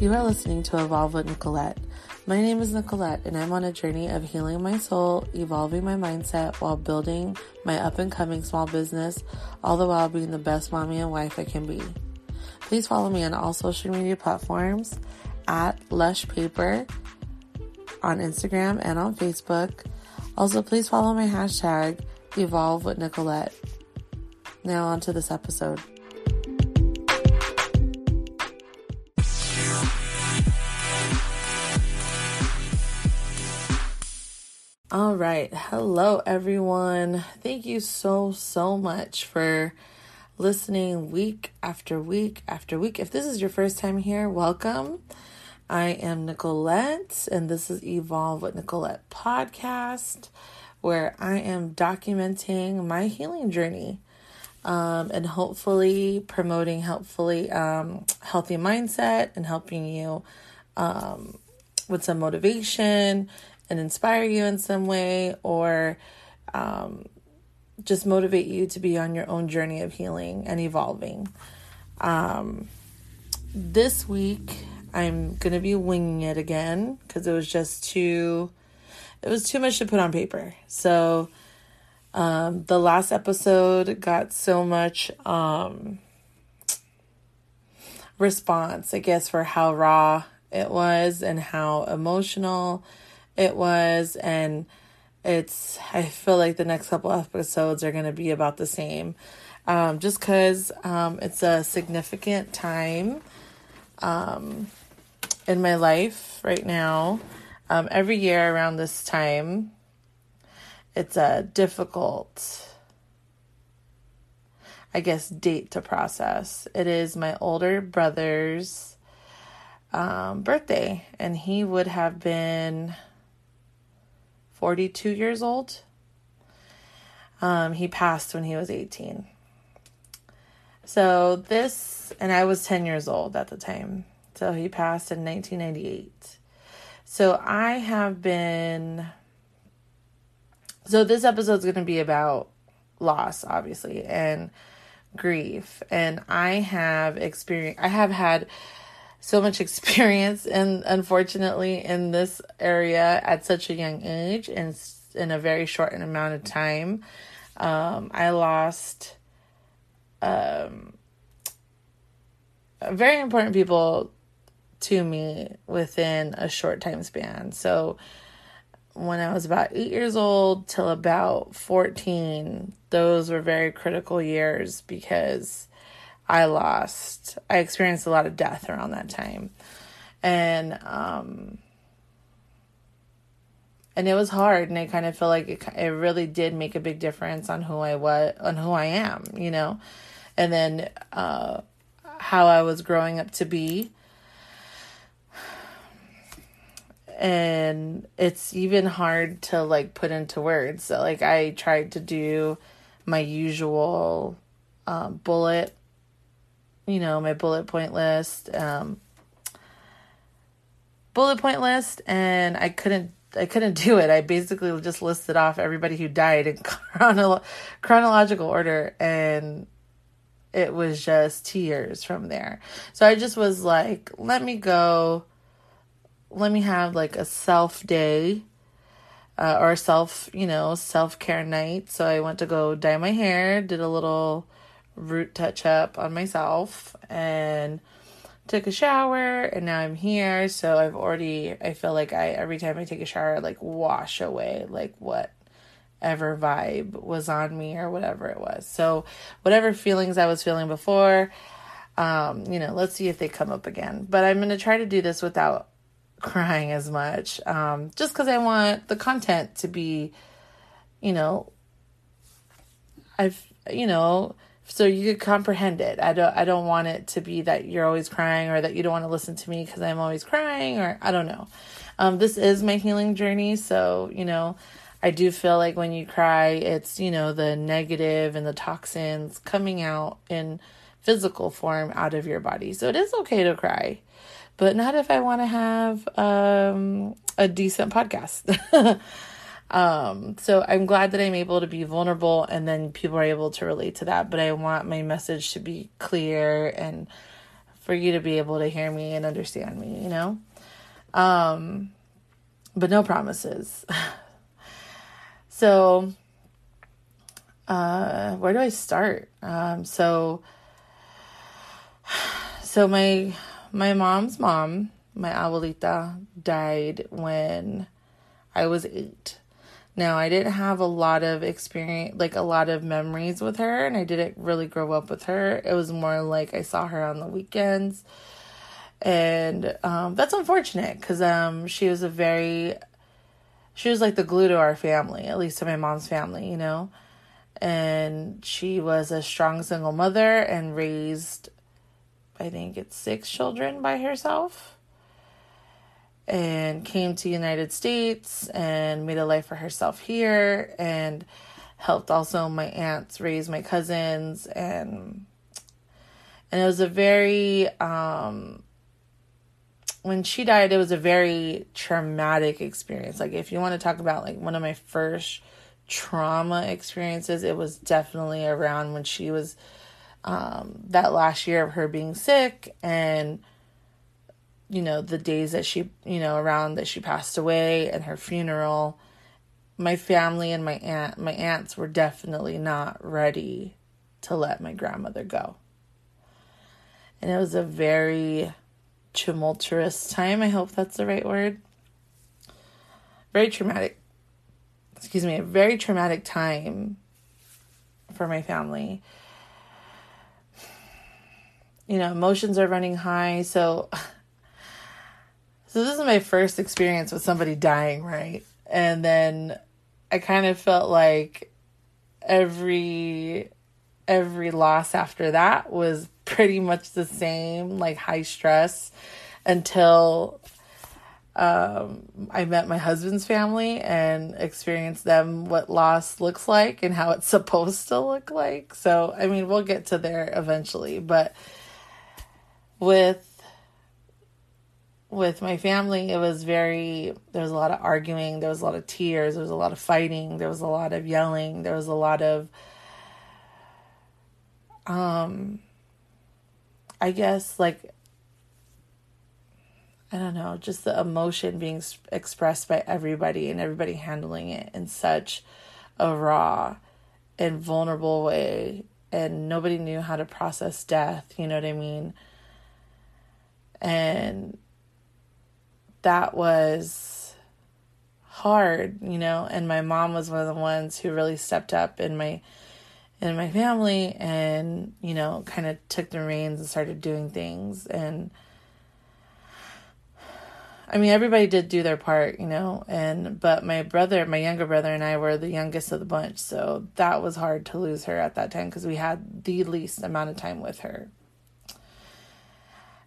You are listening to Evolve with Nicolette. My name is Nicolette, and I'm on a journey of healing my soul, evolving my mindset while building my up and coming small business, all the while being the best mommy and wife I can be. Please follow me on all social media platforms at Lush Paper on Instagram and on Facebook. Also, please follow my hashtag Evolve with Nicolette. Now, on to this episode. All right. Hello, everyone. Thank you so, so much for listening week after week after week. If this is your first time here, welcome. I am Nicolette, and this is Evolve with Nicolette podcast, where I am documenting my healing journey um, and hopefully promoting helpfully um, healthy mindset and helping you um, with some motivation and inspire you in some way or um, just motivate you to be on your own journey of healing and evolving. Um, this week, I'm going to be winging it again because it was just too, it was too much to put on paper. So, um, the last episode got so much, um, response, I guess, for how raw it was and how emotional it was and it's i feel like the next couple episodes are going to be about the same. Um, just because um, it's a significant time um, in my life right now. Um, every year around this time it's a difficult i guess date to process. It is my older brother's um, birthday and he would have been 42 years old. Um, he passed when he was 18. So this, and I was 10 years old at the time. So he passed in 1998. So I have been. So this episode is going to be about loss, obviously, and grief. And I have experienced, I have had so much experience and unfortunately in this area at such a young age and in a very short amount of time um, i lost um, very important people to me within a short time span. So when i was about eight years old till about 14 those were very critical years because I lost, I experienced a lot of death around that time. And, um, and it was hard and I kind of feel like it, it really did make a big difference on who I was, on who I am, you know, and then, uh, how I was growing up to be. And it's even hard to like put into words. So, like, I tried to do my usual um, bullet you know, my bullet point list, um, bullet point list, and I couldn't I couldn't do it. I basically just listed off everybody who died in chronolo- chronological order, and it was just tears from there. So I just was like, let me go, let me have like a self day. Uh, or self, you know, self care night. So I went to go dye my hair, did a little root touch up on myself and took a shower and now I'm here. So I've already I feel like I every time I take a shower I like wash away like whatever vibe was on me or whatever it was. So whatever feelings I was feeling before, um, you know, let's see if they come up again. But I'm gonna try to do this without crying as much. Um, just because I want the content to be, you know, I've you know so you could comprehend it. I don't I don't want it to be that you're always crying or that you don't want to listen to me because I'm always crying or I don't know. Um, this is my healing journey, so you know, I do feel like when you cry, it's you know the negative and the toxins coming out in physical form out of your body. So it is okay to cry, but not if I want to have um, a decent podcast. Um, so I'm glad that I'm able to be vulnerable and then people are able to relate to that. But I want my message to be clear and for you to be able to hear me and understand me, you know? Um, but no promises. so, uh, where do I start? Um, so, so my my mom's mom, my abuelita, died when I was eight. Now, I didn't have a lot of experience, like a lot of memories with her, and I didn't really grow up with her. It was more like I saw her on the weekends. And um, that's unfortunate because um, she was a very, she was like the glue to our family, at least to my mom's family, you know? And she was a strong single mother and raised, I think it's six children by herself and came to United States and made a life for herself here and helped also my aunts raise my cousins and and it was a very um when she died it was a very traumatic experience. Like if you want to talk about like one of my first trauma experiences it was definitely around when she was um that last year of her being sick and you know, the days that she, you know, around that she passed away and her funeral, my family and my aunt, my aunts were definitely not ready to let my grandmother go. And it was a very tumultuous time. I hope that's the right word. Very traumatic. Excuse me, a very traumatic time for my family. You know, emotions are running high, so So this is my first experience with somebody dying, right? And then I kind of felt like every every loss after that was pretty much the same, like high stress until um, I met my husband's family and experienced them what loss looks like and how it's supposed to look like. So, I mean, we'll get to there eventually, but with with my family, it was very, there was a lot of arguing, there was a lot of tears, there was a lot of fighting, there was a lot of yelling, there was a lot of, um, I guess, like, I don't know, just the emotion being expressed by everybody and everybody handling it in such a raw and vulnerable way. And nobody knew how to process death, you know what I mean? And that was hard, you know, and my mom was one of the ones who really stepped up in my in my family and, you know, kind of took the reins and started doing things and I mean everybody did do their part, you know, and but my brother, my younger brother and I were the youngest of the bunch, so that was hard to lose her at that time because we had the least amount of time with her.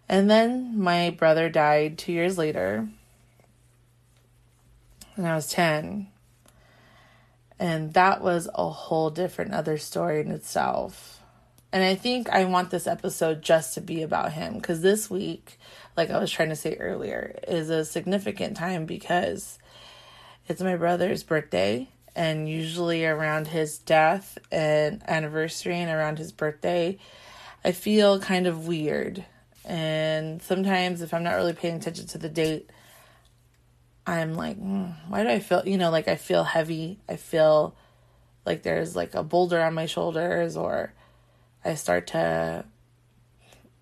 And then my brother died two years later. And I was 10. And that was a whole different other story in itself. And I think I want this episode just to be about him because this week, like I was trying to say earlier, is a significant time because it's my brother's birthday. And usually around his death and anniversary and around his birthday, I feel kind of weird and sometimes, if I'm not really paying attention to the date, I'm like, mm, why do I feel, you know, like I feel heavy. I feel like there's like a boulder on my shoulders, or I start to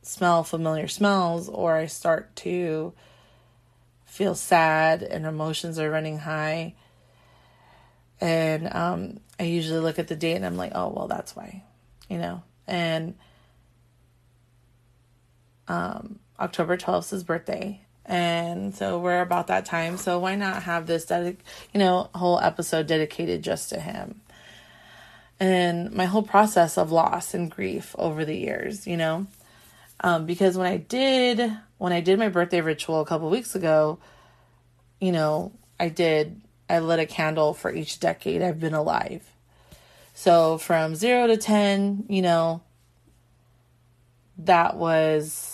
smell familiar smells, or I start to feel sad and emotions are running high. And um, I usually look at the date and I'm like, oh, well, that's why, you know? And um, October 12th is his birthday. And so we're about that time. So why not have this, dedic- you know, whole episode dedicated just to him? And my whole process of loss and grief over the years, you know, um, because when I did when I did my birthday ritual a couple weeks ago, you know, I did I lit a candle for each decade I've been alive. So from zero to ten, you know, that was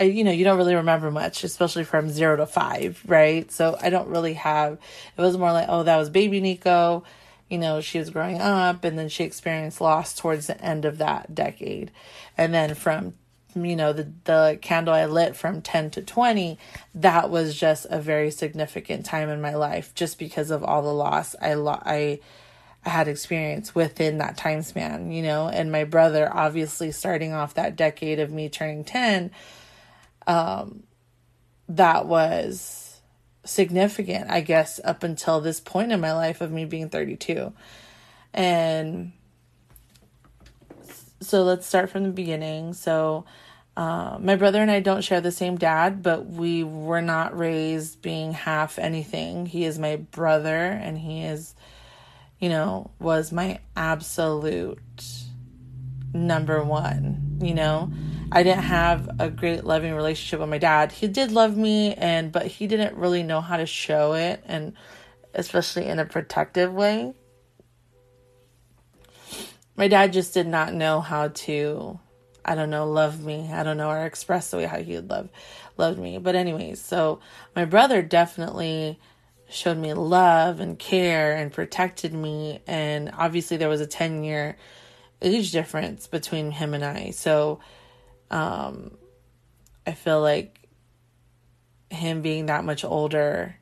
you know, you don't really remember much, especially from zero to five, right? So I don't really have, it was more like, oh, that was baby Nico. You know, she was growing up and then she experienced loss towards the end of that decade. And then from you know the the candle I lit from 10 to 20 that was just a very significant time in my life just because of all the loss I lo- I I had experience within that time span you know and my brother obviously starting off that decade of me turning 10 um that was significant I guess up until this point in my life of me being 32 and so let's start from the beginning. So, uh, my brother and I don't share the same dad, but we were not raised being half anything. He is my brother, and he is, you know, was my absolute number one. You know, I didn't have a great loving relationship with my dad. He did love me, and but he didn't really know how to show it, and especially in a protective way my dad just did not know how to I don't know, love me. I don't know, or express the way how he would love loved me. But anyways, so my brother definitely showed me love and care and protected me and obviously there was a 10 year age difference between him and I. So um I feel like him being that much older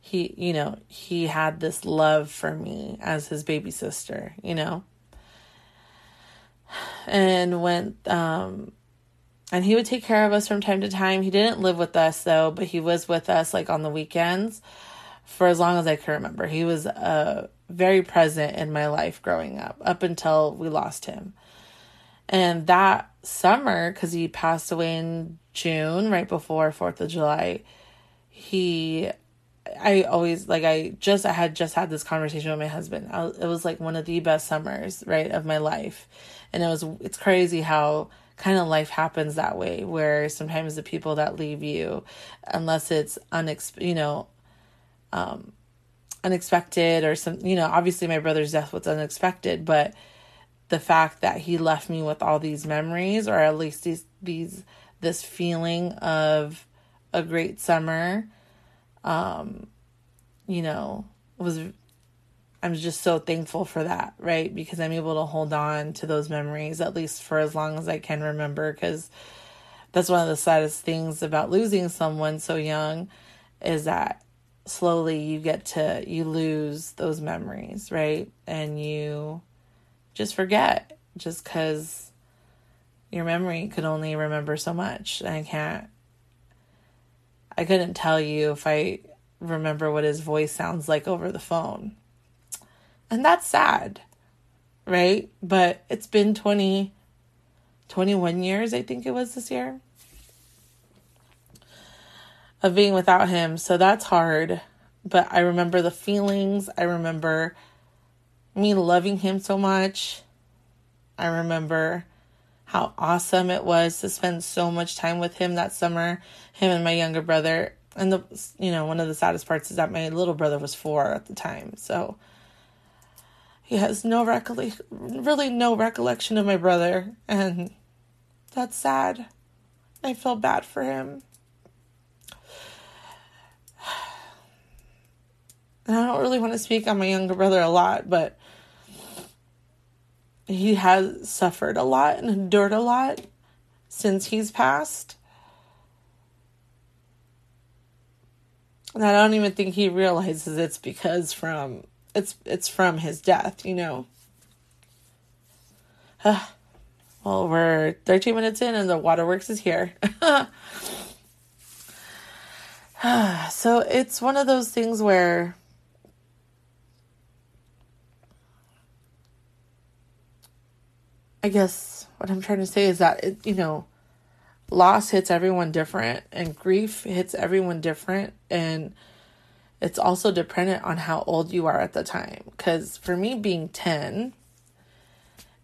he you know he had this love for me as his baby sister you know? And went um and he would take care of us from time to time. He didn't live with us though but he was with us like on the weekends for as long as i can remember. He was uh very present in my life growing up up until we lost him. And that summer because he passed away in june right before fourth of july he I always like I just I had just had this conversation with my husband. I, it was like one of the best summers, right, of my life. And it was it's crazy how kind of life happens that way where sometimes the people that leave you unless it's unex you know um unexpected or some you know obviously my brother's death was unexpected but the fact that he left me with all these memories or at least these these this feeling of a great summer um, you know, was I'm just so thankful for that, right? Because I'm able to hold on to those memories at least for as long as I can remember because that's one of the saddest things about losing someone so young is that slowly you get to you lose those memories, right? And you just forget just cuz your memory could only remember so much. I can't I couldn't tell you if I remember what his voice sounds like over the phone. And that's sad, right? But it's been 20, 21 years, I think it was this year, of being without him. So that's hard. But I remember the feelings. I remember me loving him so much. I remember how awesome it was to spend so much time with him that summer, him and my younger brother. And the you know, one of the saddest parts is that my little brother was 4 at the time. So he has no recollection really no recollection of my brother and that's sad. I feel bad for him. And I don't really want to speak on my younger brother a lot, but he has suffered a lot and endured a lot since he's passed. And I don't even think he realizes it's because from it's it's from his death, you know. Well, we're 13 minutes in and the waterworks is here. so it's one of those things where I guess what I'm trying to say is that, it, you know, loss hits everyone different and grief hits everyone different. And it's also dependent on how old you are at the time. Because for me, being 10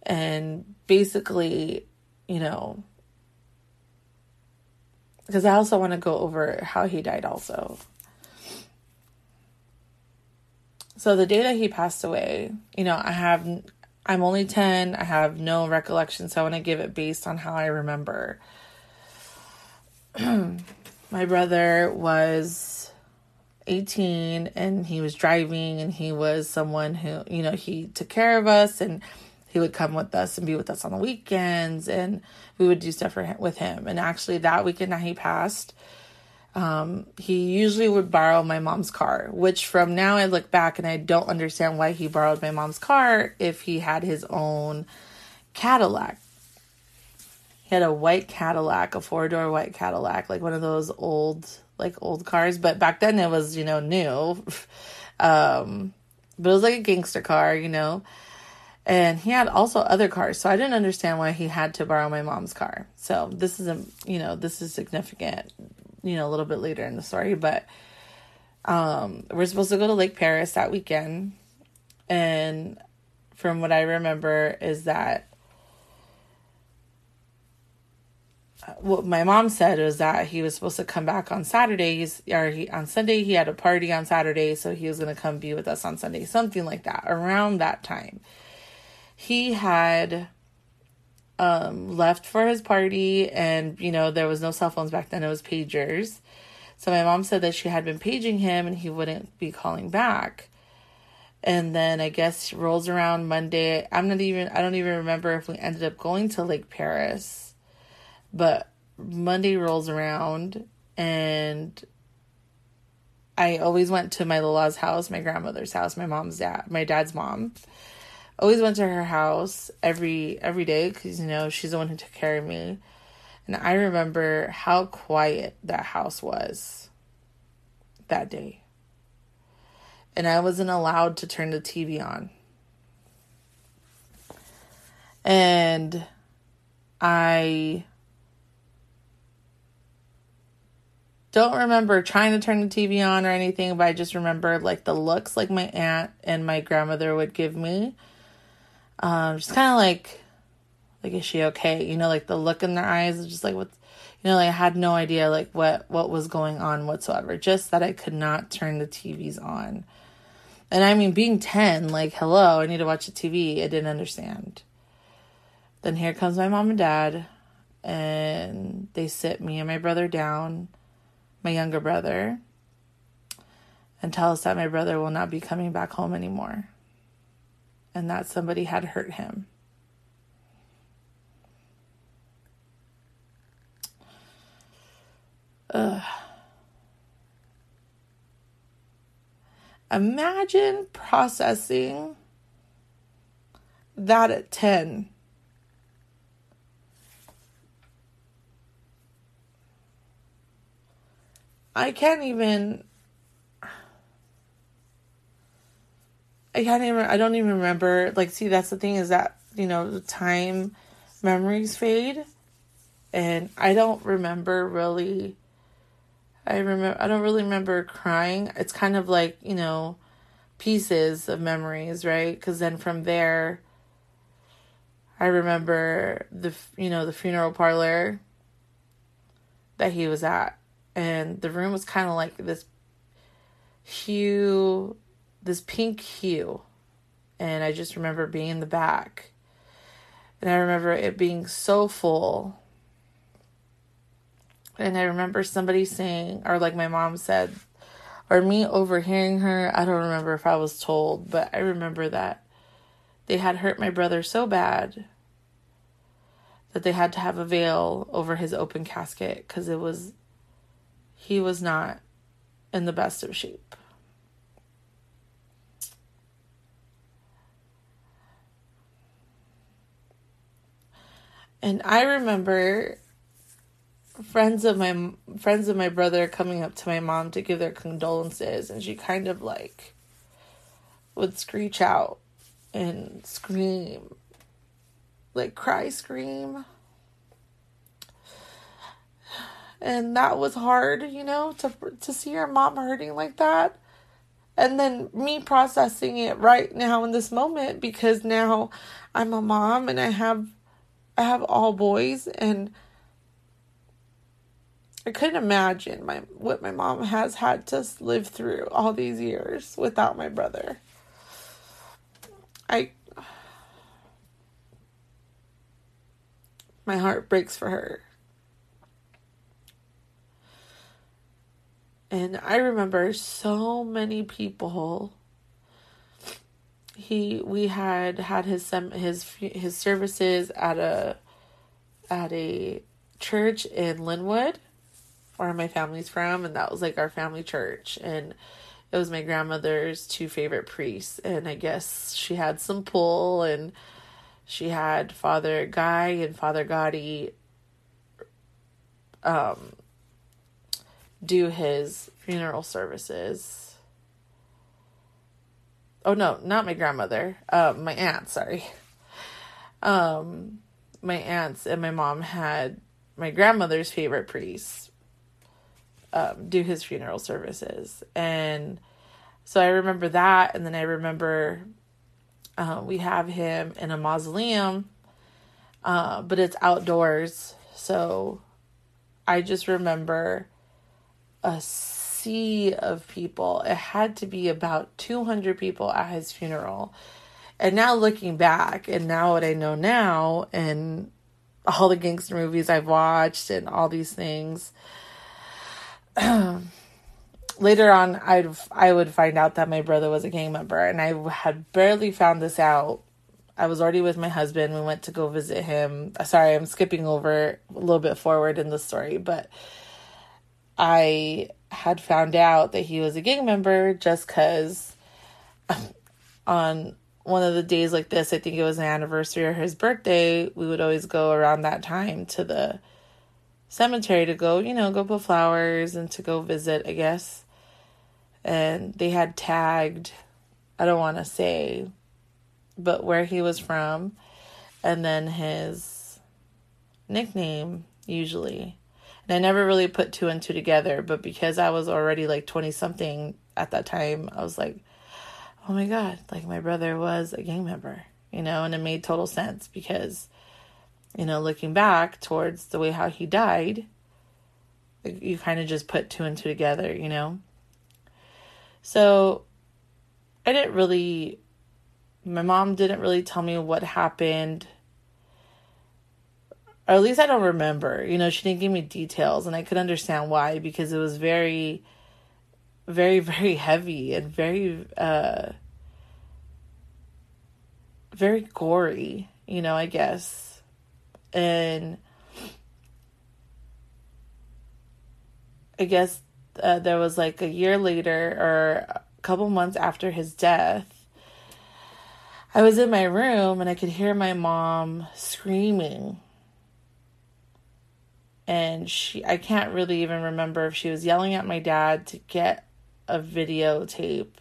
and basically, you know, because I also want to go over how he died, also. So the day that he passed away, you know, I have I'm only 10. I have no recollection, so I want to give it based on how I remember. My brother was 18 and he was driving and he was someone who, you know, he took care of us and he would come with us and be with us on the weekends and we would do stuff for him, with him. And actually, that weekend that he passed, um, he usually would borrow my mom's car, which from now I look back and I don't understand why he borrowed my mom's car if he had his own Cadillac. He had a white Cadillac, a four door white Cadillac, like one of those old, like old cars. But back then it was, you know, new. um, but it was like a gangster car, you know. And he had also other cars, so I didn't understand why he had to borrow my mom's car. So this is a, you know, this is significant, you know, a little bit later in the story. But um, we're supposed to go to Lake Perris that weekend, and from what I remember is that what my mom said was that he was supposed to come back on Saturdays or he on Sunday he had a party on Saturday so he was going to come be with us on Sunday something like that around that time he had um left for his party and you know there was no cell phones back then. It was pagers. So my mom said that she had been paging him and he wouldn't be calling back. And then I guess rolls around Monday. I'm not even I don't even remember if we ended up going to Lake Perris, but Monday rolls around and I always went to my Lola's house, my grandmother's house, my mom's dad, my dad's mom. Always went to her house every every day because you know she's the one who took care of me, and I remember how quiet that house was that day. And I wasn't allowed to turn the TV on. And I don't remember trying to turn the TV on or anything, but I just remember like the looks like my aunt and my grandmother would give me. Um, just kind of like, like is she okay? You know, like the look in their eyes, is just like what, you know, like I had no idea like what what was going on whatsoever. Just that I could not turn the TVs on, and I mean, being ten, like hello, I need to watch the TV. I didn't understand. Then here comes my mom and dad, and they sit me and my brother down my younger brother and tell us that my brother will not be coming back home anymore and that somebody had hurt him. Ugh. Imagine processing that at 10. I can't even. I can't even. I don't even remember. Like, see, that's the thing is that you know the time memories fade, and I don't remember really. I remember. I don't really remember crying. It's kind of like you know, pieces of memories, right? Because then from there. I remember the you know the funeral parlor that he was at and the room was kind of like this hue, this pink hue. And I just remember being in the back. And I remember it being so full. And I remember somebody saying, or like my mom said, or me overhearing her. I don't remember if I was told, but I remember that they had hurt my brother so bad that they had to have a veil over his open casket because it was he was not in the best of shape. And I remember friends of my friends of my brother coming up to my mom to give their condolences and she kind of like would screech out and scream like cry scream and that was hard, you know, to to see your mom hurting like that. And then me processing it right now in this moment because now I'm a mom and I have I have all boys and I couldn't imagine my what my mom has had to live through all these years without my brother. I my heart breaks for her. And I remember so many people he we had had his sem- his his services at a at a church in Lynwood, where my family's from, and that was like our family church, and it was my grandmother's two favorite priests, and I guess she had some pull, and she had Father Guy and Father Gotti um do his funeral services. Oh no, not my grandmother. Uh, my aunt, sorry. Um, my aunts and my mom had my grandmother's favorite priest um, do his funeral services, and so I remember that, and then I remember uh, we have him in a mausoleum, uh, but it's outdoors, so I just remember a sea of people. It had to be about 200 people at his funeral. And now looking back, and now what I know now, and all the gangster movies I've watched, and all these things, later on, I'd I would find out that my brother was a gang member, and I had barely found this out. I was already with my husband. We went to go visit him. Sorry, I'm skipping over a little bit forward in the story, but I had found out that he was a gang member just because on one of the days like this, I think it was an anniversary or his birthday, we would always go around that time to the cemetery to go, you know, go put flowers and to go visit, I guess. And they had tagged, I don't want to say, but where he was from, and then his nickname, usually. And I never really put two and two together, but because I was already like 20 something at that time, I was like, oh my God, like my brother was a gang member, you know, and it made total sense because, you know, looking back towards the way how he died, you kind of just put two and two together, you know. So I didn't really, my mom didn't really tell me what happened or at least I don't remember. You know, she didn't give me details, and I could understand why because it was very, very, very heavy and very, uh, very gory. You know, I guess, and I guess uh, there was like a year later or a couple months after his death. I was in my room and I could hear my mom screaming and she I can't really even remember if she was yelling at my dad to get a videotape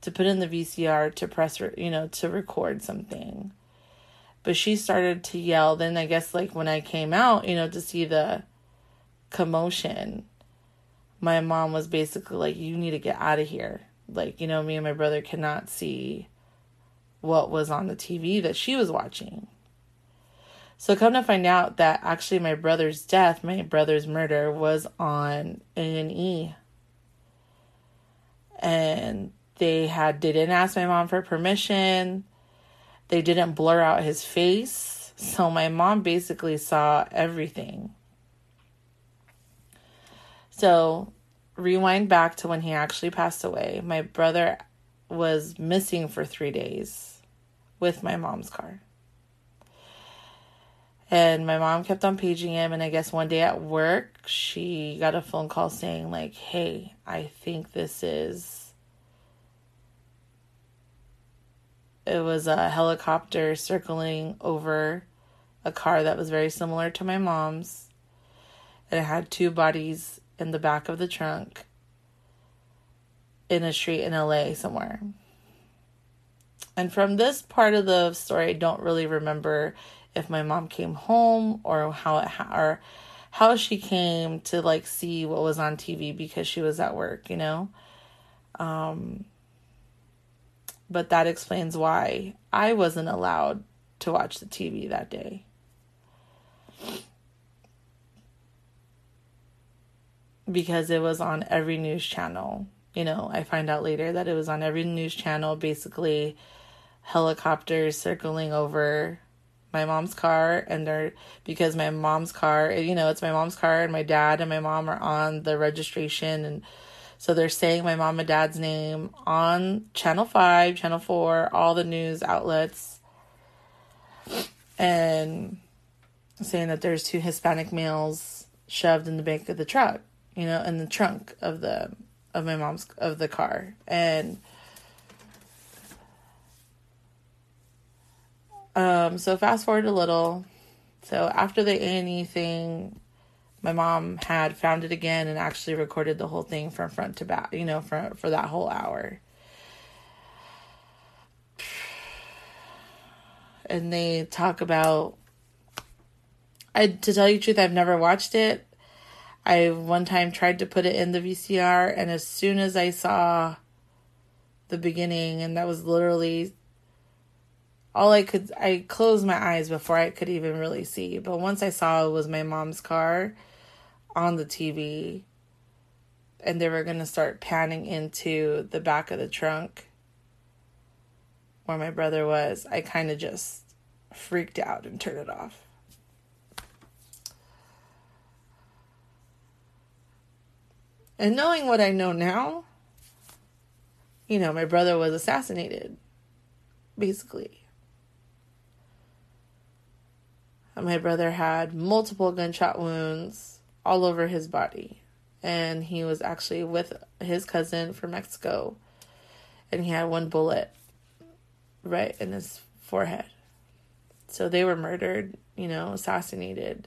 to put in the VCR to press you know to record something. But she started to yell. Then I guess like when I came out you know to see the commotion my mom was basically like you need to get out of here. Like you know me and my brother cannot see what was on the TV that she was watching so come to find out that actually my brother's death, my brother's murder was on A&E. And they had they didn't ask my mom for permission. They didn't blur out his face. So my mom basically saw everything. So rewind back to when he actually passed away. My brother was missing for 3 days with my mom's car. And my mom kept on paging him. And I guess one day at work, she got a phone call saying, like, hey, I think this is. It was a helicopter circling over a car that was very similar to my mom's. And it had two bodies in the back of the trunk in a street in LA somewhere. And from this part of the story, I don't really remember if my mom came home or how it ha- or how she came to like see what was on TV because she was at work, you know. Um but that explains why I wasn't allowed to watch the TV that day. Because it was on every news channel. You know, I find out later that it was on every news channel, basically helicopters circling over my mom's car and they're because my mom's car you know it's my mom's car and my dad and my mom are on the registration and So they're saying my mom and dad's name on Channel 5, Channel 4, all the news outlets. And saying that there's two Hispanic males shoved in the back of the truck, you know, in the trunk of the of my mom's of the car. And um so fast forward a little. So after the A&E thing, my mom had found it again and actually recorded the whole thing from front to back, you know, for for that whole hour. And they talk about I to tell you the truth, I've never watched it. I one time tried to put it in the VCR and as soon as I saw the beginning and that was literally all I could I closed my eyes before I could even really see. But once I saw it was my mom's car on the TV and they were going to start panning into the back of the trunk where my brother was, I kind of just freaked out and turned it off. And knowing what I know now, you know, my brother was assassinated, basically. My brother had multiple gunshot wounds all over his body. And he was actually with his cousin from Mexico. And he had one bullet right in his forehead. So they were murdered, you know, assassinated,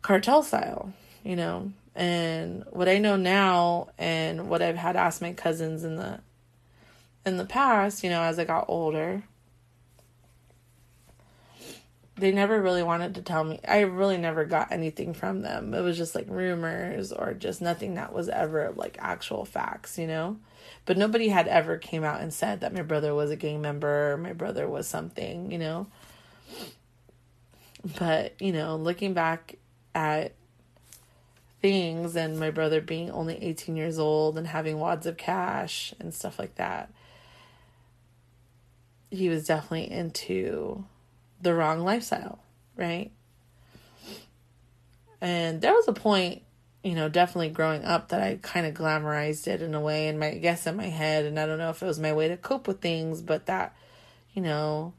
cartel style, you know. And what I know now and what I've had asked my cousins in the in the past, you know, as I got older, they never really wanted to tell me. I really never got anything from them. It was just like rumors or just nothing that was ever like actual facts, you know? But nobody had ever came out and said that my brother was a gang member, my brother was something, you know? But, you know, looking back at things and my brother being only 18 years old and having wads of cash and stuff like that he was definitely into the wrong lifestyle right? And there was a point you know definitely growing up that i kind of glamorized it in a way and my I guess in my head and i don't know if it was my way to cope with things but that you know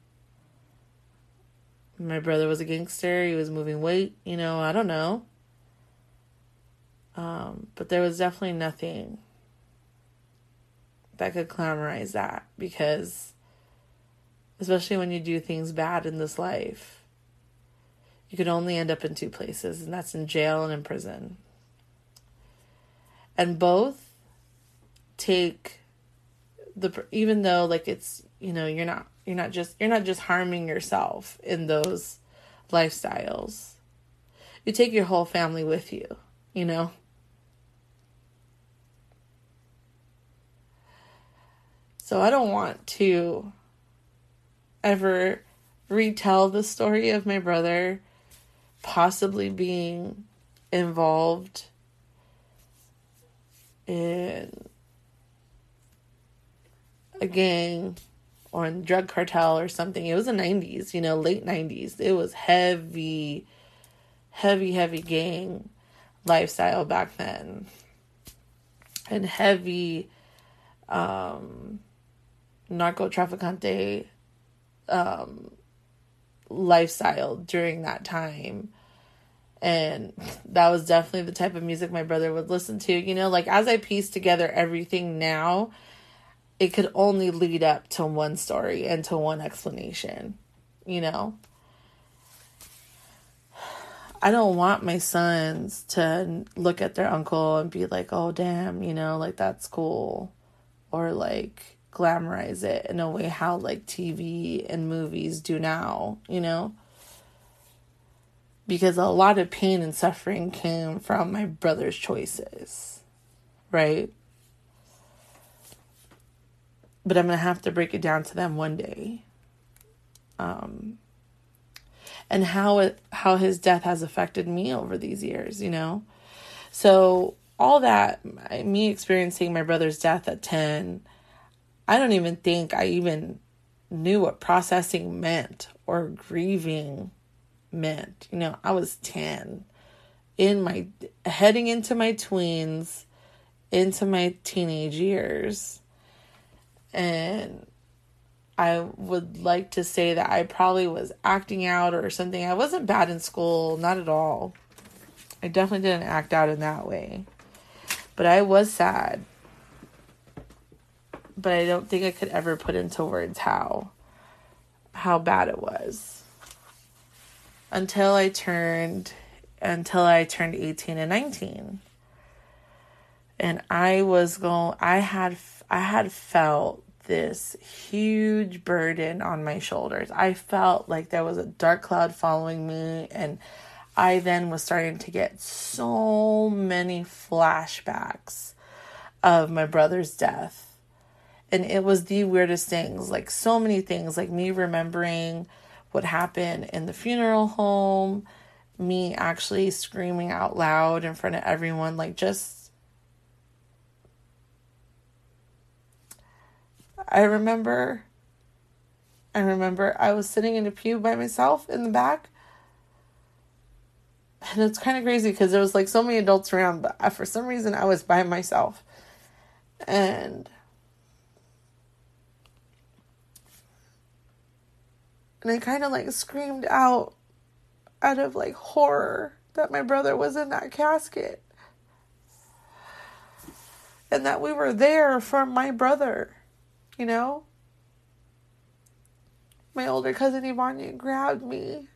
my brother was a gangster he was moving weight you know i don't know. Um, but there was definitely nothing that could glamorize that because, especially when you do things bad in this life, you could only end up in two places, and that's in jail and in prison. And both take the even though like it's you know you're not you're not just you're not just harming yourself in those lifestyles. You take your whole family with you you know? So I don't want to ever retell the story of my brother possibly being involved in a gang or in drug cartel or something. It was the 90s, you know, late 90s. It was heavy, heavy, heavy gang lifestyle back then. And heavy um narco trafficante um, lifestyle during that time. And that was definitely the type of music my brother would listen to. You know, like as I piece together everything now, it could only lead up to one story and to one explanation, you know? I don't want my sons to look at their uncle and be like, oh, damn, you know, like that's cool. Or like, glamorize it in a way how like TV and movies do now, you know? Because a lot of pain and suffering came from my brother's choices, right? But I'm going to have to break it down to them one day. Um, and how it how his death has affected me over these years, you know? So all that me experiencing my brother's death at 10 I don't even think I even knew what processing meant or grieving meant. You know, I was 10 in my heading into my tweens into my teenage years. And I would like to say that I probably was acting out or something. I wasn't bad in school, not at all. I definitely didn't act out in that way. But I was sad. But I don't think I could ever put into words how how bad it was. Until I turned until I turned 18 and 19. And I was going I had I had felt this huge burden on my shoulders. I felt like there was a dark cloud following me and I then was starting to get so many flashbacks of my brother's death. And it was the weirdest things, like so many things, like me remembering what happened in the funeral home, me actually screaming out loud in front of everyone, like just. I remember. I remember I was sitting in a pew by myself in the back and it's kind of crazy because there was like so many adults around, but for some reason I was by myself. And and I kind of like screamed out out of like horror that my brother was in that casket. And that we were there for my brother, you know? My older cousin Ivania grabbed me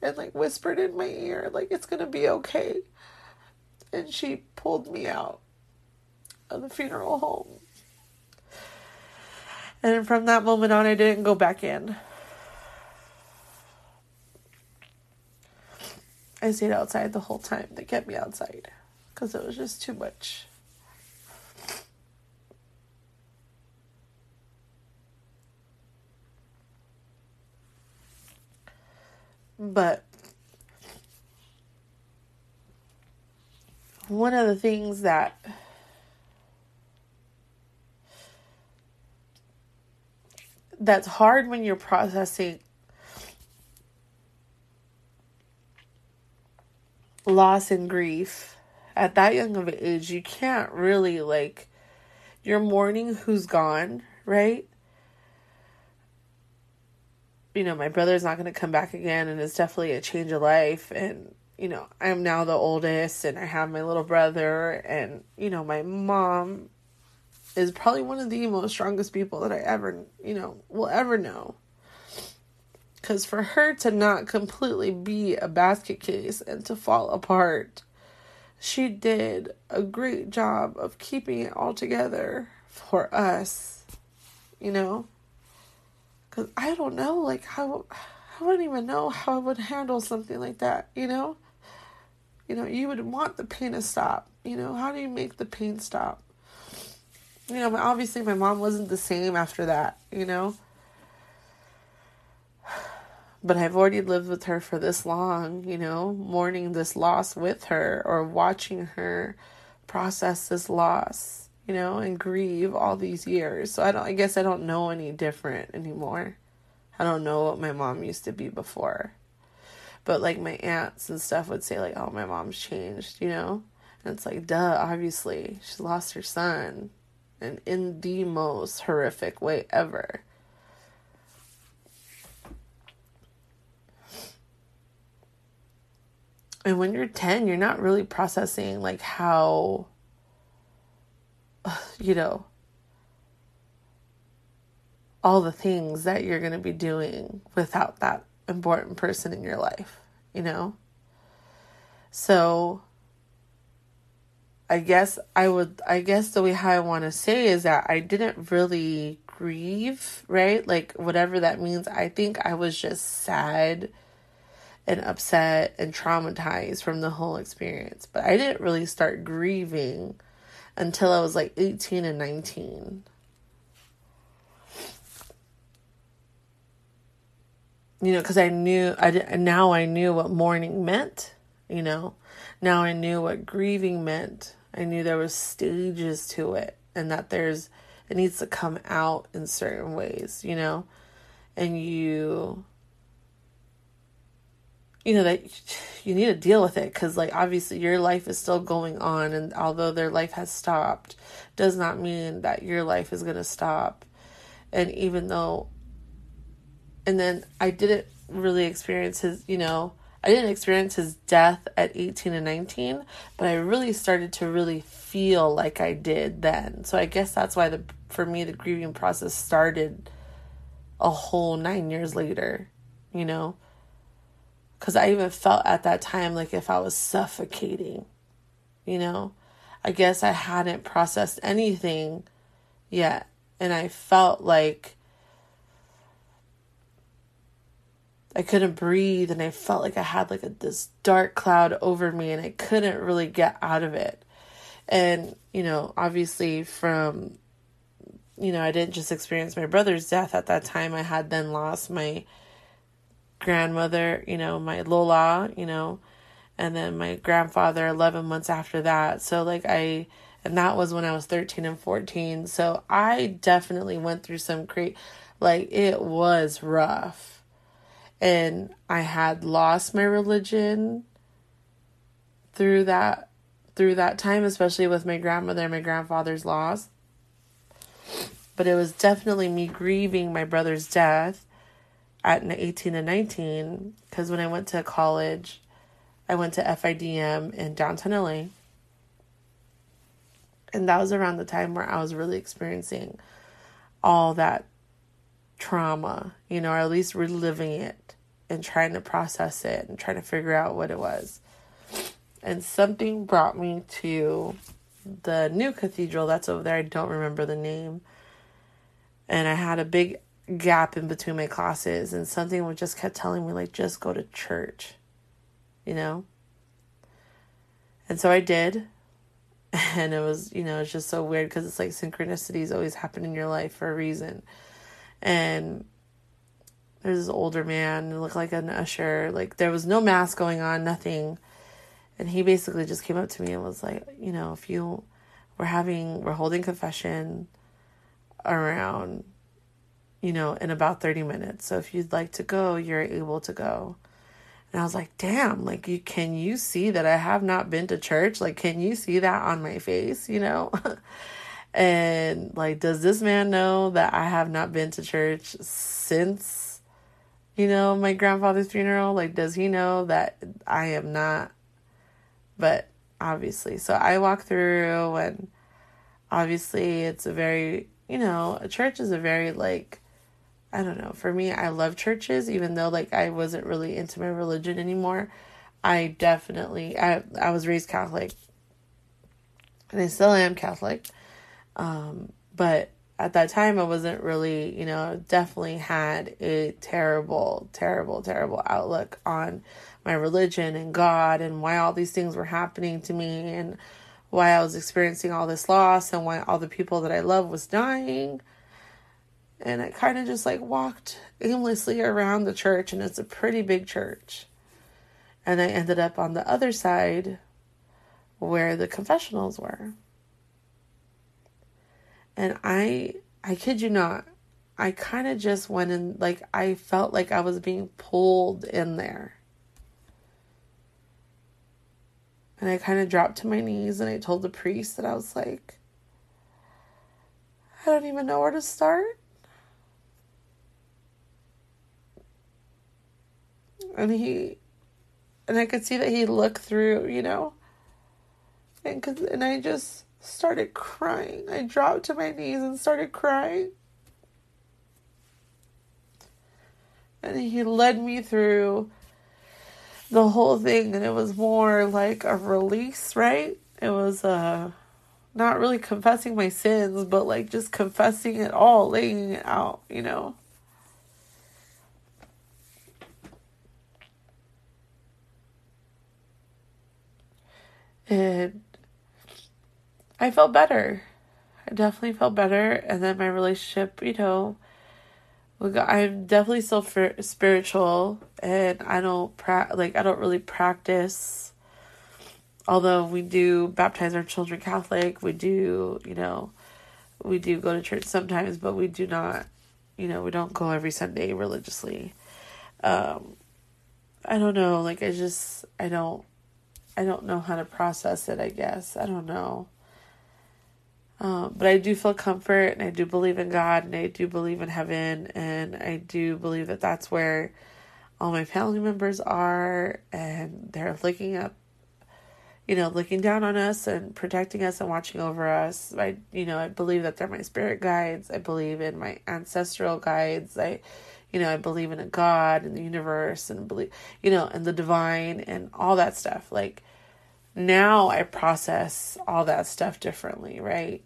and like whispered in my ear, like, it's gonna be okay. And she pulled me out of the funeral home. And from that moment on, I didn't go back in. I stayed outside the whole time. They kept me outside because it was just too much. But one of the things that that's hard when you're processing loss and grief at that young of an age you can't really like you're mourning who's gone right you know, my brother's not going to come back again, and it's definitely a change of life. And, you know, I'm now the oldest, and I have my little brother, and, you know, my mom is probably one of the most strongest people that I ever, you know, will ever know. Because for her to not completely be a basket case and to fall apart, she did a great job of keeping it all together for us, you know? Cause I don't know, like how I wouldn't even know how I would handle something like that, you know? You know, you would want the pain to stop. You know, how do you make the pain stop? You know, obviously my mom wasn't the same after that, you know? But I've already lived with her for this long, you know, mourning this loss with her or watching her process this loss you know, and grieve all these years. So I don't I guess I don't know any different anymore. I don't know what my mom used to be before. But like my aunts and stuff would say like, "Oh, my mom's changed," you know? And it's like, "Duh, obviously. She lost her son." And in the most horrific way ever. And when you're 10, you're not really processing like how you know, all the things that you're going to be doing without that important person in your life, you know? So I guess I would I guess the way how I want to say is that I didn't really grieve, right? Like whatever that means. I think I was just sad and upset and traumatized from the whole experience. But I didn't really start grieving until I was like 18 and 19. You know, because I knew, I did, now I knew what mourning meant, you know. Now I knew what grieving meant. I knew there was stages to it and that there's, it needs to come out in certain ways, you know. And you, you know that you need to deal with it because like obviously your life is still going on and although their life has stopped does not mean that your life is going to stop and even though and then i didn't really experience his you know i didn't experience his death at 18 and 19 but i really started to really feel like i did then so i guess that's why the for me the grieving process started a whole nine years later you know because I even felt at that time like if I was suffocating, you know? I guess I hadn't processed anything yet. And I felt like I couldn't breathe and I felt like I had like a, this dark cloud over me and I couldn't really get out of it. And, you know, obviously from, you know, I didn't just experience my brother's death at that time. I had then lost my grandmother, you know, my Lola, you know, and then my grandfather 11 months after that. So, like, I, and that was when I was 13 and 14. So, I definitely went through some great, like, it was rough. And I had lost my religion through that through that time especially with my grandmother and my grandfather's loss but it was definitely me grieving my brother's death at 18 and 19 because when I went to college, I went to FIDM in downtown LA. And that was around the time where I was really experiencing all that trauma, you know, or at least reliving it and trying to process it and trying to figure out what it was. And something brought me to the new cathedral that's over there. I don't remember the name. And I had a big gap in between my classes and something would just kept telling me like just go to church you know and so i did and it was you know it's just so weird because it's like synchronicities always happen in your life for a reason and there's this older man looked like an usher like there was no mask going on nothing and he basically just came up to me and was like you know if you we're having we're holding confession around you know, in about 30 minutes. So if you'd like to go, you're able to go. And I was like, damn, like you can you see that I have not been to church? Like can you see that on my face, you know? and like does this man know that I have not been to church since you know, my grandfather's funeral? Like does he know that I am not but obviously. So I walk through and obviously it's a very, you know, a church is a very like I don't know. For me, I love churches, even though like I wasn't really into my religion anymore. I definitely I I was raised Catholic, and I still am Catholic. Um, but at that time, I wasn't really, you know, definitely had a terrible, terrible, terrible outlook on my religion and God and why all these things were happening to me and why I was experiencing all this loss and why all the people that I love was dying and I kind of just like walked aimlessly around the church, and it's a pretty big church. And I ended up on the other side where the confessionals were. And I, I kid you not, I kind of just went in, like, I felt like I was being pulled in there. And I kind of dropped to my knees and I told the priest that I was like, I don't even know where to start. and he and I could see that he looked through, you know. And cause, and I just started crying. I dropped to my knees and started crying. And he led me through the whole thing and it was more like a release, right? It was uh not really confessing my sins, but like just confessing it all, laying it out, you know. and I felt better. I definitely felt better, and then my relationship, you know, I'm definitely still spiritual, and I don't pra- like I don't really practice. Although we do baptize our children Catholic, we do, you know, we do go to church sometimes, but we do not, you know, we don't go every Sunday religiously. Um, I don't know, like I just I don't I don't know how to process it, I guess. I don't know. Um, but I do feel comfort and I do believe in God and I do believe in heaven and I do believe that that's where all my family members are and they're looking up you know looking down on us and protecting us and watching over us. I you know i believe that they're my spirit guides. I believe in my ancestral guides. I you know i believe in a god and the universe and believe you know and the divine and all that stuff. Like now i process all that stuff differently right?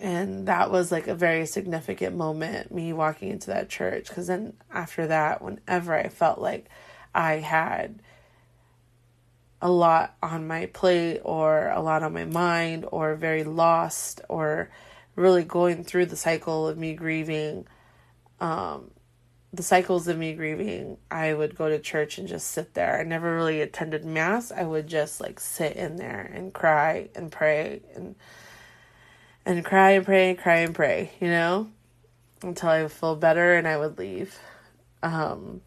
And that was like a very significant moment me walking into that church because then after that whenever i felt like i had a lot on my plate or a lot on my mind or very lost or really going through the cycle of me grieving um, the cycles of me grieving i would go to church and just sit there i never really attended mass i would just like sit in there and cry and pray and and cry and pray and cry and pray, you know, until I feel better and I would leave. Um,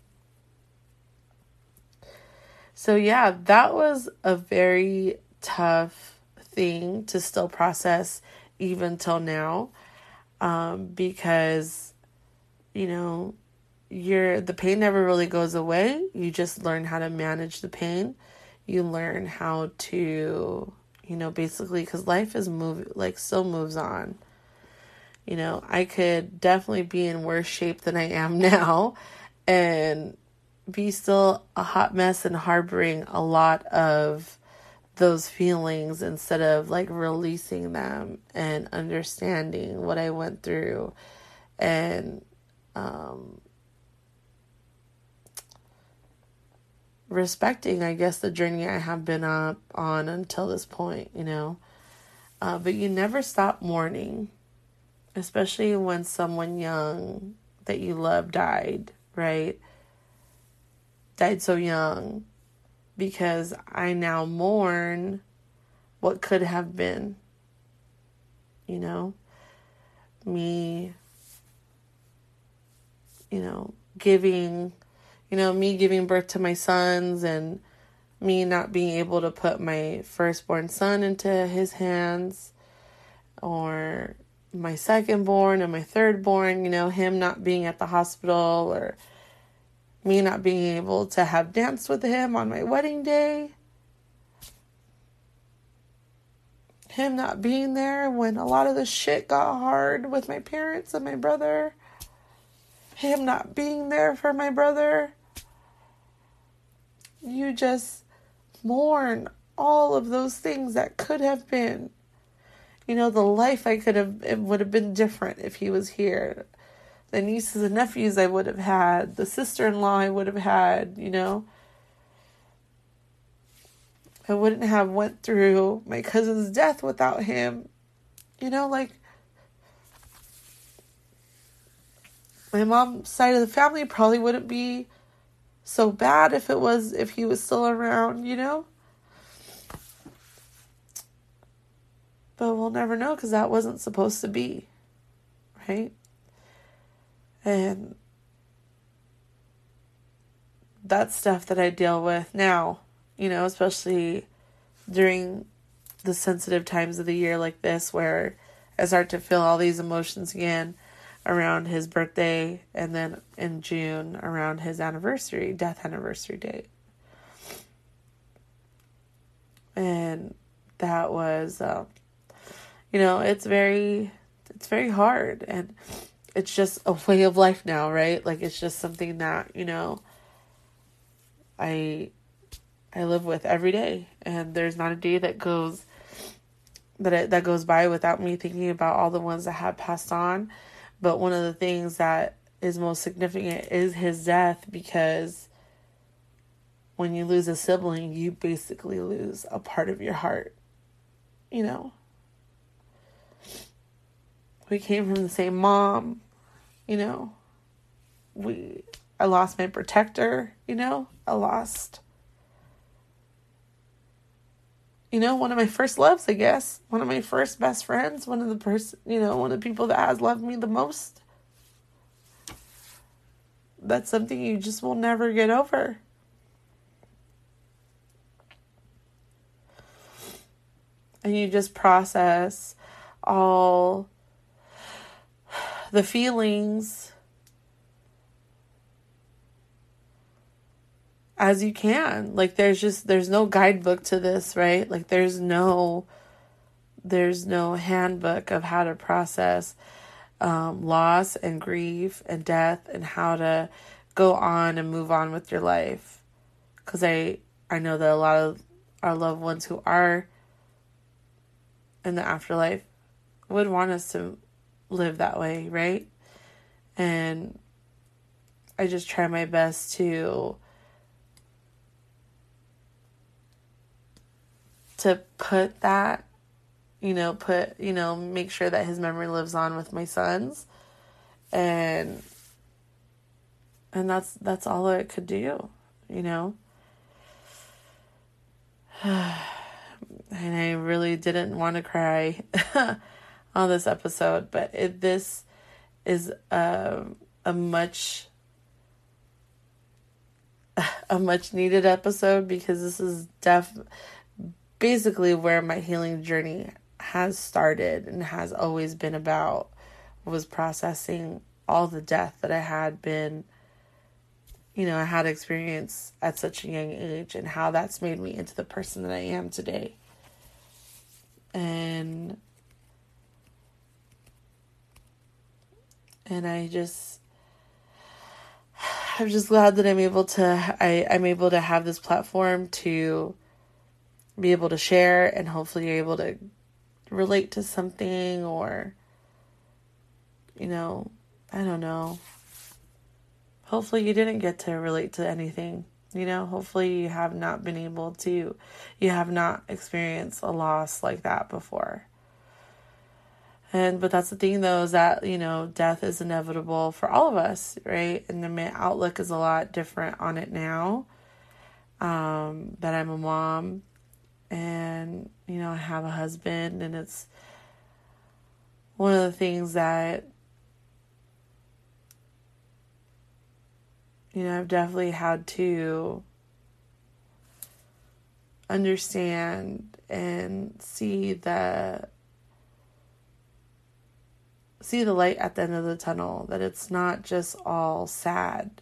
so, yeah, that was a very tough thing to still process even till now um, because, you know, your the pain never really goes away. You just learn how to manage the pain. You learn how to you know, basically because life is move like still moves on. You know, I could definitely be in worse shape than I am now and be still a hot mess and harboring a lot of those feelings instead of like releasing them and understanding what I went through and um respecting, I guess, the journey I have been up on until this point, you know. Uh, but you never stop mourning, especially when someone young that you love died, right? Died so young, because I now mourn what could have been, you know, me, you know, giving you know, me giving birth to my sons and me not being able to put my firstborn son into his hands or my secondborn and my thirdborn, you know, him not being at the hospital or me not being able to have danced with him on my wedding day. Him not being there when a lot of the shit got hard with my parents and my brother. Him not being there for my brother you just mourn all of those things that could have been. You know, the life I could have, it would have been different if he was here. The nieces and nephews I would have had, the sister in law I would have had, you know. I wouldn't have went through my cousin's death without him. You know, like my mom's side of the family probably wouldn't be so bad if it was if he was still around, you know? But we'll never know cuz that wasn't supposed to be. Right? And that's stuff that I deal with now, you know, especially during the sensitive times of the year like this where I start to feel all these emotions again around his birthday and then in June around his anniversary, death anniversary date. And that was uh, you know, it's very it's very hard and it's just a way of life now, right? Like it's just something that, you know, I I live with every day and there's not a day that goes that it, that goes by without me thinking about all the ones that have passed on but one of the things that is most significant is his death because when you lose a sibling, you basically lose a part of your heart. You know? We came from the same mom, you know? We I lost my protector, you know? I lost you know, one of my first loves, I guess. One of my first best friends, one of the person, you know, one of the people that has loved me the most. that's something you just will never get over. And you just process all the feelings as you can. Like there's just there's no guidebook to this, right? Like there's no there's no handbook of how to process um, loss and grief and death and how to go on and move on with your life. Because I I know that a lot of our loved ones who are in the afterlife would want us to live that way, right? And I just try my best to to put that you know, put, you know, make sure that his memory lives on with my sons. And and that's that's all it could do, you know. and I really didn't want to cry on this episode, but it, this is a, a much a much needed episode because this is def basically where my healing journey has started and has always been about was processing all the death that I had been, you know, I had experienced at such a young age and how that's made me into the person that I am today. And and I just I'm just glad that I'm able to I, I'm able to have this platform to be able to share and hopefully you're able to relate to something or you know, I don't know. Hopefully you didn't get to relate to anything. You know, hopefully you have not been able to you have not experienced a loss like that before. And but that's the thing though is that, you know, death is inevitable for all of us, right? And the outlook is a lot different on it now. Um, that I'm a mom and you know I have a husband and it's one of the things that you know I've definitely had to understand and see the see the light at the end of the tunnel that it's not just all sad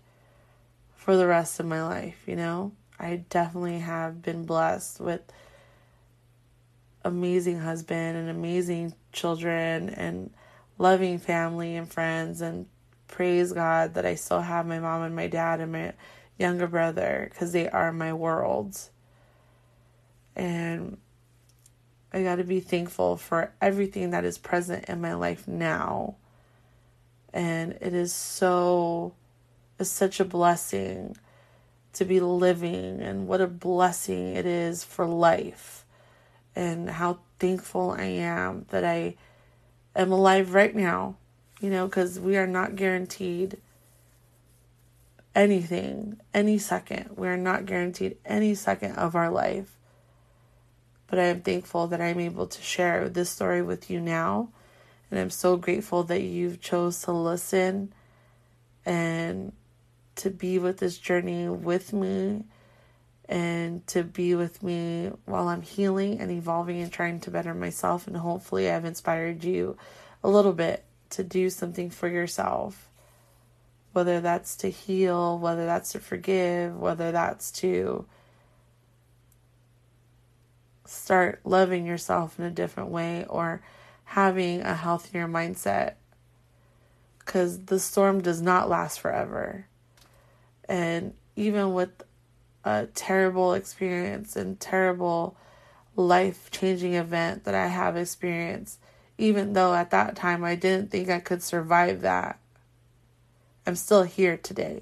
for the rest of my life you know? I definitely have been blessed with amazing husband and amazing children and loving family and friends and praise God that I still have my mom and my dad and my younger brother because they are my worlds. And I got to be thankful for everything that is present in my life now. And it is so, it's such a blessing to be living, and what a blessing it is for life and how thankful I am that I am alive right now, you know, because we are not guaranteed anything, any second. We are not guaranteed any second of our life. But I am thankful that I'm able to share this story with you now. And I'm so grateful that you've chose to listen and to be with this journey with me and to be with me while I'm healing and evolving and trying to better myself. And hopefully, I've inspired you a little bit to do something for yourself. Whether that's to heal, whether that's to forgive, whether that's to start loving yourself in a different way or having a healthier mindset. Because the storm does not last forever. And even with a terrible experience and terrible life changing event that I have experienced, even though at that time I didn't think I could survive that. I'm still here today.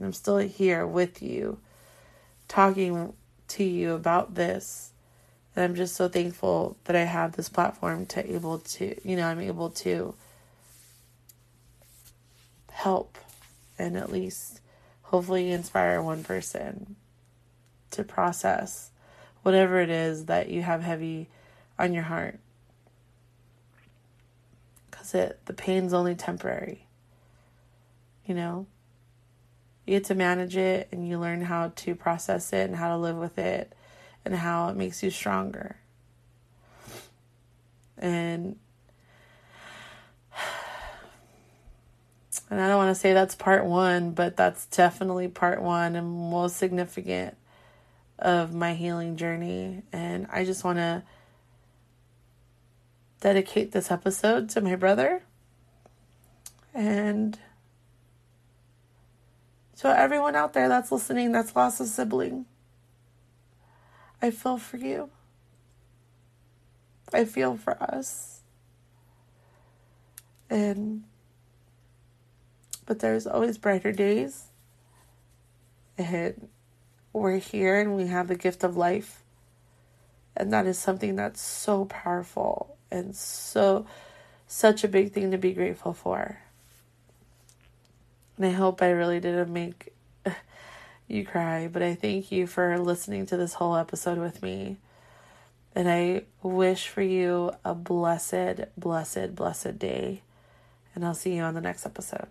I'm still here with you, talking to you about this. And I'm just so thankful that I have this platform to able to, you know, I'm able to help and at least hopefully inspire one person to process whatever it is that you have heavy on your heart because it the pain's only temporary you know, you get to manage it and you learn how to process it and how to live with it and how it makes you stronger. And and I don't want to say that's part 1, but that's definitely part 1 and most significant of my healing journey and I just want to dedicate this episode to my brother and to everyone out there that's listening that's lost a sibling. I feel for you. I feel for us. And but there's always brighter days. And we're here and we have the gift of life. And that is something that's so powerful and so such a big thing to be grateful for. And I hope I really didn't make you cry, but I thank you for listening to this whole episode with me. And I wish for you a blessed, blessed, blessed day. And I'll see you on the next episode.